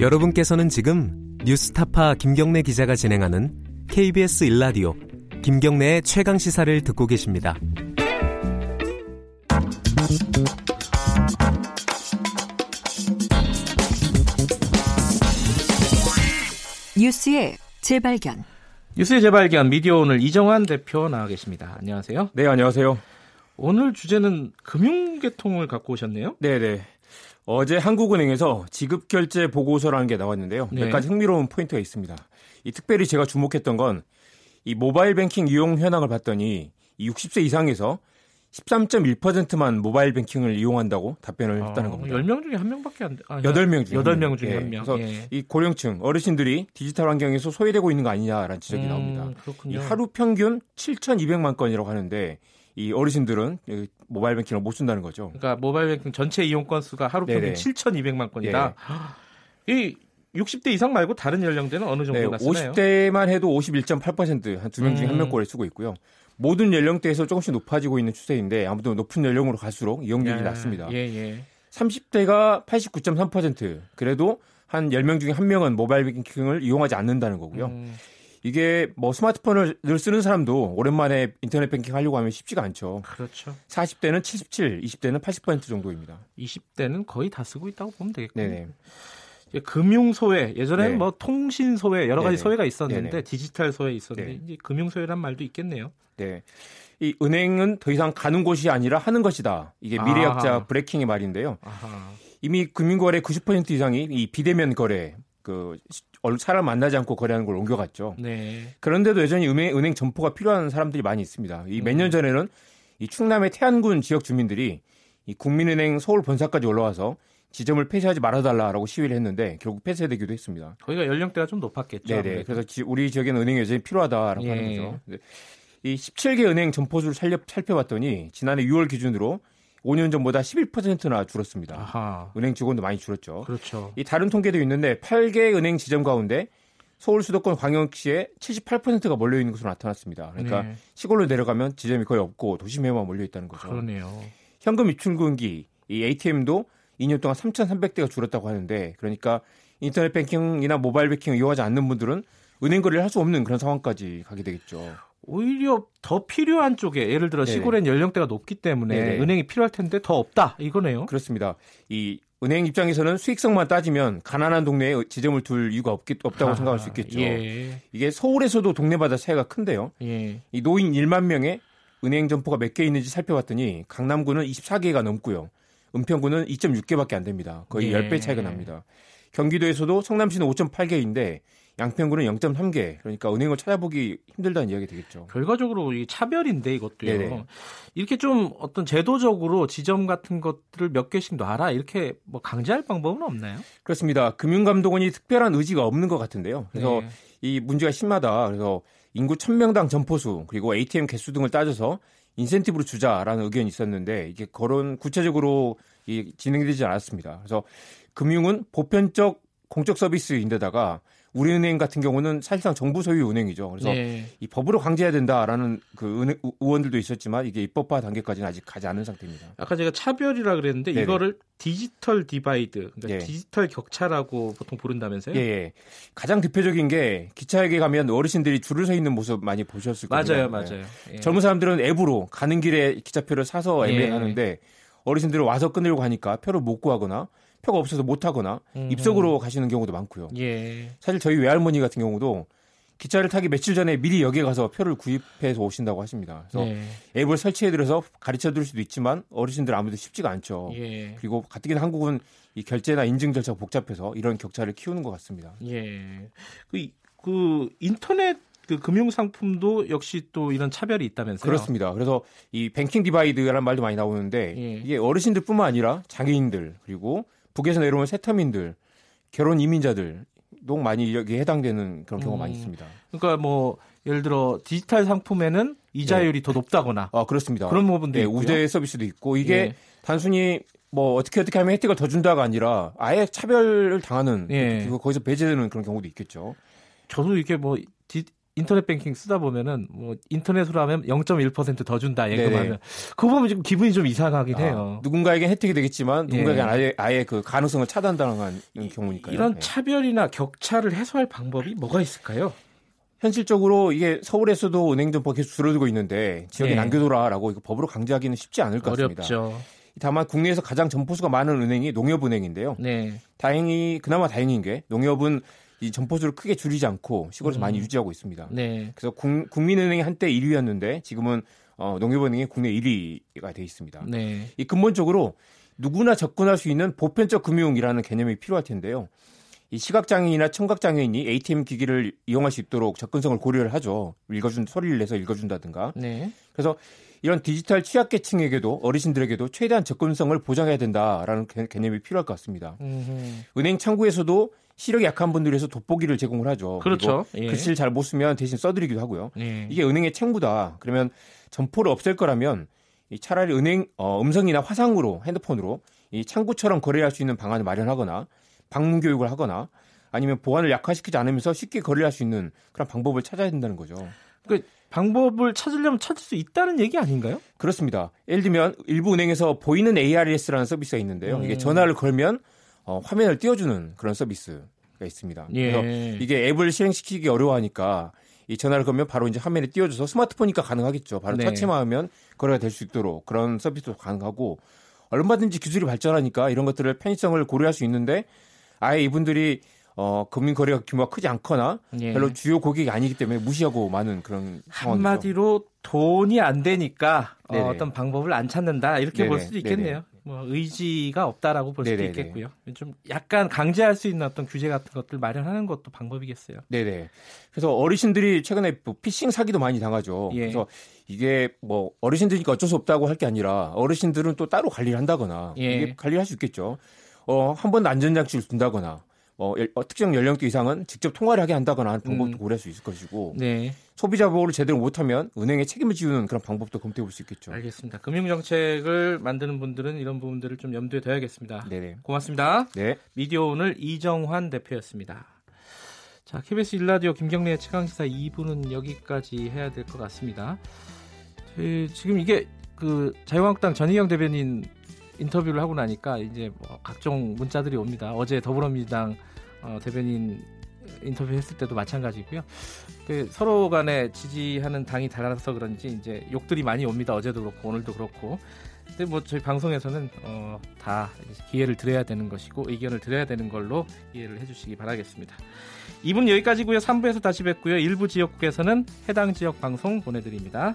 여러분께서는 지금 뉴스타파 김경래 기자가 진행하는 KBS 일라디오 김경래의 최강 시사를 듣고 계십니다. 뉴스의 재발견. 뉴스의 재발견 미디어 오늘 이정환 대표 나와 계십니다. 안녕하세요. 네, 안녕하세요. 오늘 주제는 금융계통을 갖고 오셨네요. 네 네. 어제 한국은행에서 지급결제 보고서라는 게 나왔는데요. 네. 몇 가지 흥미로운 포인트가 있습니다. 이 특별히 제가 주목했던 건 이 모바일 뱅킹 이용 현황을 봤더니 이 60세 이상에서 13.1%만 모바일 뱅킹을 이용한다고 답변을 했다는 겁니다. 10명 중에 한 명밖에 안 돼. 아, 8명 중에 8명 중에 예, 한 명. 그래서 예. 이 고령층 어르신들이 디지털 환경에서 소외되고 있는 거 아니냐라는 지적이 음, 나옵니다. 이 그렇군요. 하루 평균 7,200만 건이라고 하는데 이 어르신들은 이 모바일 뱅킹을 못 쓴다는 거죠. 그러니까 모바일 뱅킹 전체 이용 건수가 하루 평균 네네. 예. 7,200만 건이다. 이 60대 이상 말고 다른 연령대는 어느 네, 정도나 쓰나요? 50대만 해도 51.8%한 두 명 중에 한 음. 명꼴을 쓰고 있고요. 모든 연령대에서 조금씩 높아지고 있는 추세인데 아무튼 높은 연령으로 갈수록 이용률이 예, 낮습니다. 예, 예. 30대가 89.3% 그래도 한 10명 중에 한 명은 모바일 뱅킹을 이용하지 않는다는 거고요. 음, 이게 뭐 스마트폰을 늘 쓰는 사람도 오랜만에 인터넷 뱅킹 하려고 하면 쉽지가 않죠. 그렇죠. 40대는 77, 20대는 80% 정도입니다. 20대는 거의 다 쓰고 있다고 보면 되겠군요. 네네. 금융 소외 예전에는 네. 뭐 통신 소외 여러 가지 네네. 소외가 있었는데 네네. 디지털 소외 있었는데 네. 이제 금융 소외란 말도 있겠네요. 네. 이 은행은 더 이상 가는 곳이 아니라 하는 것이다. 이게 미래학자 아하. 브레킹의 말인데요. 아하. 이미 금융거래 90% 이상이 이 비대면 거래, 그 얼- 사람 만나지 않고 거래하는 걸 옮겨갔죠. 네. 그런데도 여전히 은행, 은행 점포가 필요한 사람들이 많이 있습니다. 이 몇 년 전에는 이 충남의 태안군 지역 주민들이 이 국민은행 서울 본사까지 올라와서 지점을 폐쇄하지 말아달라라고 시위를 했는데 결국 폐쇄되기도 했습니다. 거기가 연령대가 좀 높았겠죠. 네네. 그래서 지- 우리 지역에는 은행이 여전히 필요하다라고 예. 하는 거죠. 네. 이 17개 은행 점포수를 살려, 살펴봤더니 지난해 6월 기준으로 5년 전보다 11%나 줄었습니다. 아하. 은행 직원도 많이 줄었죠. 그렇죠. 이 다른 통계도 있는데 8개 은행 지점 가운데 서울 수도권 광역시에 78%가 몰려 있는 것으로 나타났습니다. 그러니까 네. 시골로 내려가면 지점이 거의 없고 도심에만 몰려 있다는 거죠. 그러네요. 현금 입출금기 이 ATM도 2년 동안 3,300대가 줄었다고 하는데 그러니까 인터넷 뱅킹이나 모바일 뱅킹을 이용하지 않는 분들은 은행 거래를 할 수 없는 그런 상황까지 가게 되겠죠. 오히려 더 필요한 쪽에 예를 들어 네네. 시골엔 연령대가 높기 때문에 네네. 은행이 필요할 텐데 더 없다 이거네요. 그렇습니다. 이 은행 입장에서는 수익성만 따지면 가난한 동네에 지점을 둘 이유가 없기, 없다고 아하, 생각할 수 있겠죠. 예. 이게 서울에서도 동네마다 차이가 큰데요. 예. 이 노인 1만 명의 은행 점포가 몇 개 있는지 살펴봤더니 강남구는 24개가 넘고요. 은평구는 2.6개밖에 안 됩니다. 거의 예. 10배 차이가 납니다. 경기도에서도 성남시는 5.8개인데 양평구는 0.3개. 그러니까 은행을 찾아보기 힘들다는 이야기 되겠죠. 결과적으로 이 차별인데 이것도요. 네네. 이렇게 좀 어떤 제도적으로 지점 같은 것들을 몇 개씩 놔라 이렇게 뭐 강제할 방법은 없나요? 그렇습니다. 금융감독원이 특별한 의지가 없는 것 같은데요. 그래서 네. 이 문제가 심하다. 그래서 인구 1000명당 점포수 그리고 ATM 개수 등을 따져서 인센티브로 주자라는 의견이 있었는데 이게 거론 구체적으로 이 진행되지 않았습니다. 그래서 금융은 보편적 공적 서비스인데다가 우리은행 같은 경우는 사실상 정부 소유 은행이죠. 그래서 네. 이 법으로 강제해야 된다라는 그 은행, 의원들도 있었지만 이게 입법화 단계까지는 아직 가지 않은 상태입니다. 아까 제가 차별이라 그랬는데 네네. 이거를 디지털 divide, 그러니까 예. 디지털 격차라고 보통 부른다면서요? 예, 예. 가장 대표적인 게 기차역에 가면 어르신들이 줄을 서 있는 모습 많이 보셨을 맞아요, 거예요. 맞아요. 예. 젊은 사람들은 앱으로 가는 길에 기차표를 사서 예. 애매하는데 어르신들은 와서 끊으려고 하니까 표를 못 구하거나 표가 없어서 못 타거나 음흠. 입석으로 가시는 경우도 많고요. 예. 사실 저희 외할머니 같은 경우도 기차를 타기 며칠 전에 미리 역에 가서 표를 구입해서 오신다고 하십니다. 그래서 예. 앱을 설치해드려서 가르쳐 드릴 수도 있지만 어르신들 아무래도 쉽지가 않죠. 예. 그리고 가뜩이나 한국은 이 결제나 인증 절차가 복잡해서 이런 격차를 키우는 것 같습니다. 예. 그, 이- 그 인터넷 그 금융 상품도 역시 또 이런 차별이 있다면서요? 그렇습니다. 그래서 이 banking divide라는 말도 많이 나오는데 예. 이게 어르신들뿐만 아니라 장애인들 그리고 북에서 내려온 새터민들, 결혼 이민자들도 많이 여기에 해당되는 그런 경우가 많이 음. 있습니다. 그러니까 뭐 예를 들어 디지털 상품에는 이자율이 더 높다거나 아 그렇습니다. 그런 부분도 네, 있고요. 우대 서비스도 있고 이게 예. 단순히 뭐 어떻게 어떻게 하면 혜택을 더 준다가 아니라 아예 차별을 당하는 예. 그리고 거기서 배제되는 그런 경우도 있겠죠. 저도 이게 뭐 디- 인터넷 뱅킹 쓰다 보면은 뭐 인터넷으로 하면 0.1%더 준다. 예금하면 그거 보면 지금 기분이 좀 이상하긴 아, 해요. 누군가에게 혜택이 되겠지만 누군가에게 예. 아예 아예 그 가능성을 차단당하는 경우니까요. 이런 예. 차별이나 격차를 해소할 방법이 뭐가 있을까요? 현실적으로 이게 서울에서도 은행 점포가 계속 줄어들고 있는데 지역에 예. 남겨둬라라고 이거 법으로 강제하기는 쉽지 않을 것 같습니다. 어렵죠. 다만 국내에서 가장 점포수가 많은 은행이 농협은행인데요. 네. 다행히 그나마 다행인 게 농협은 이 점포수를 크게 줄이지 않고 시골에서 음. 많이 유지하고 있습니다. 네. 그래서 국, 국민은행이 한때 1위였는데 지금은 어, 농협은행이 국내 1위가 돼 있습니다. 네. 이 근본적으로 누구나 접근할 수 있는 보편적 금융이라는 개념이 필요할 텐데요. 이 시각장애인이나 청각장애인이 ATM 기기를 이용할 수 있도록 접근성을 고려를 하죠. 읽어준 소리를 내서 읽어준다든가. 네. 그래서 이런 디지털 취약계층에게도 어르신들에게도 최대한 접근성을 보장해야 된다라는 개- 개념이 필요할 것 같습니다. 음흠. 은행 창구에서도 시력이 약한 분들 위해서 돋보기를 제공을 하죠. 그렇죠. 예. 글씨를 잘 못 쓰면 대신 써드리기도 하고요. 네. 이게 은행의 책무다. 그러면 점포를 없앨 거라면 이 차라리 은행 어, 음성이나 화상으로 핸드폰으로 이 창구처럼 거래할 수 있는 방안을 마련하거나 방문 교육을 하거나 아니면 보안을 약화시키지 않으면서 쉽게 거래할 수 있는 그런 방법을 찾아야 된다는 거죠. 그 방법을 찾으려면 찾을 수 있다는 얘기 아닌가요? 그렇습니다. 예를 들면 일부 은행에서 보이는 ARS라는 서비스가 있는데요. 이게 음. 전화를 걸면 어, 화면을 띄워주는 그런 서비스가 있습니다. 예. 그래서 이게 앱을 실행시키기 어려워하니까 이 전화를 걸면 바로 이제 화면에 띄워줘서 스마트폰이니까 가능하겠죠. 바로 네. 터치만 하면 거래가 될 수 있도록 그런 서비스도 가능하고 얼마든지 기술이 발전하니까 이런 것들을 편의성을 고려할 수 있는데 아예 이분들이 어, 금융 거래가 규모가 크지 않거나 예. 별로 주요 고객이 아니기 때문에 무시하고 많은 그런 상황이죠. 한마디로 돈이 안 되니까 어, 네네. 어 떤 방법을 안 찾는다 이렇게 네네. 볼 수도 있겠네요. 뭐 의지가 없다라고 볼 수도. 있겠고요. 좀 약간 강제할 수 있는 어떤 규제 같은 것들 마련하는 것도 방법이겠어요. 네네. 그래서 어르신들이 최근에 뭐 피싱 사기도 많이 당하죠. 예. 그래서 이게 뭐 어르신들이니까 어쩔 수 없다고 할 게 아니라 어르신들은 또 따로 관리를 한다거나 예. 이게 관리를 할수 있겠죠. 어, 한번더 안전장치를 둔다거나 어, 열- 어, 특정 연령대 이상은 직접 통화를 하게 한다거나 하는 방법도 음. 고려할 수 있을 것이고 네, 소비자 보호를 제대로 못하면 은행에 책임을 지우는 그런 방법도 검토해 볼 수 있겠죠. 알겠습니다. 금융 정책을 만드는 분들은 이런 부분들을 좀 염두에 둬야겠습니다. 네네. 고맙습니다. 네. 미디어 오늘 이정환 대표였습니다. 자, KBS 일라디오 김경래의 최강시사 2부는 여기까지 해야 될 것 같습니다. 저희 지금 이게 그 자유한국당 전희경 대변인 인터뷰를 하고 나니까 이제 뭐 각종 문자들이 옵니다. 어제 더불어민주당 어, 대변인 인터뷰했을 때도 마찬가지고요. 그 서로 간에 지지하는 당이 달라서 그런지 이제 욕들이 많이 옵니다. 어제도 그렇고 오늘도 그렇고. 근데 뭐 저희 방송에서는 어, 다 기회를 드려야 되는 것이고 의견을 드려야 되는 걸로 이해를 해주시기 바라겠습니다. 2분 여기까지고요. 3부에서 다시 뵙고요. 일부 지역국에서는 해당 지역 방송 보내드립니다.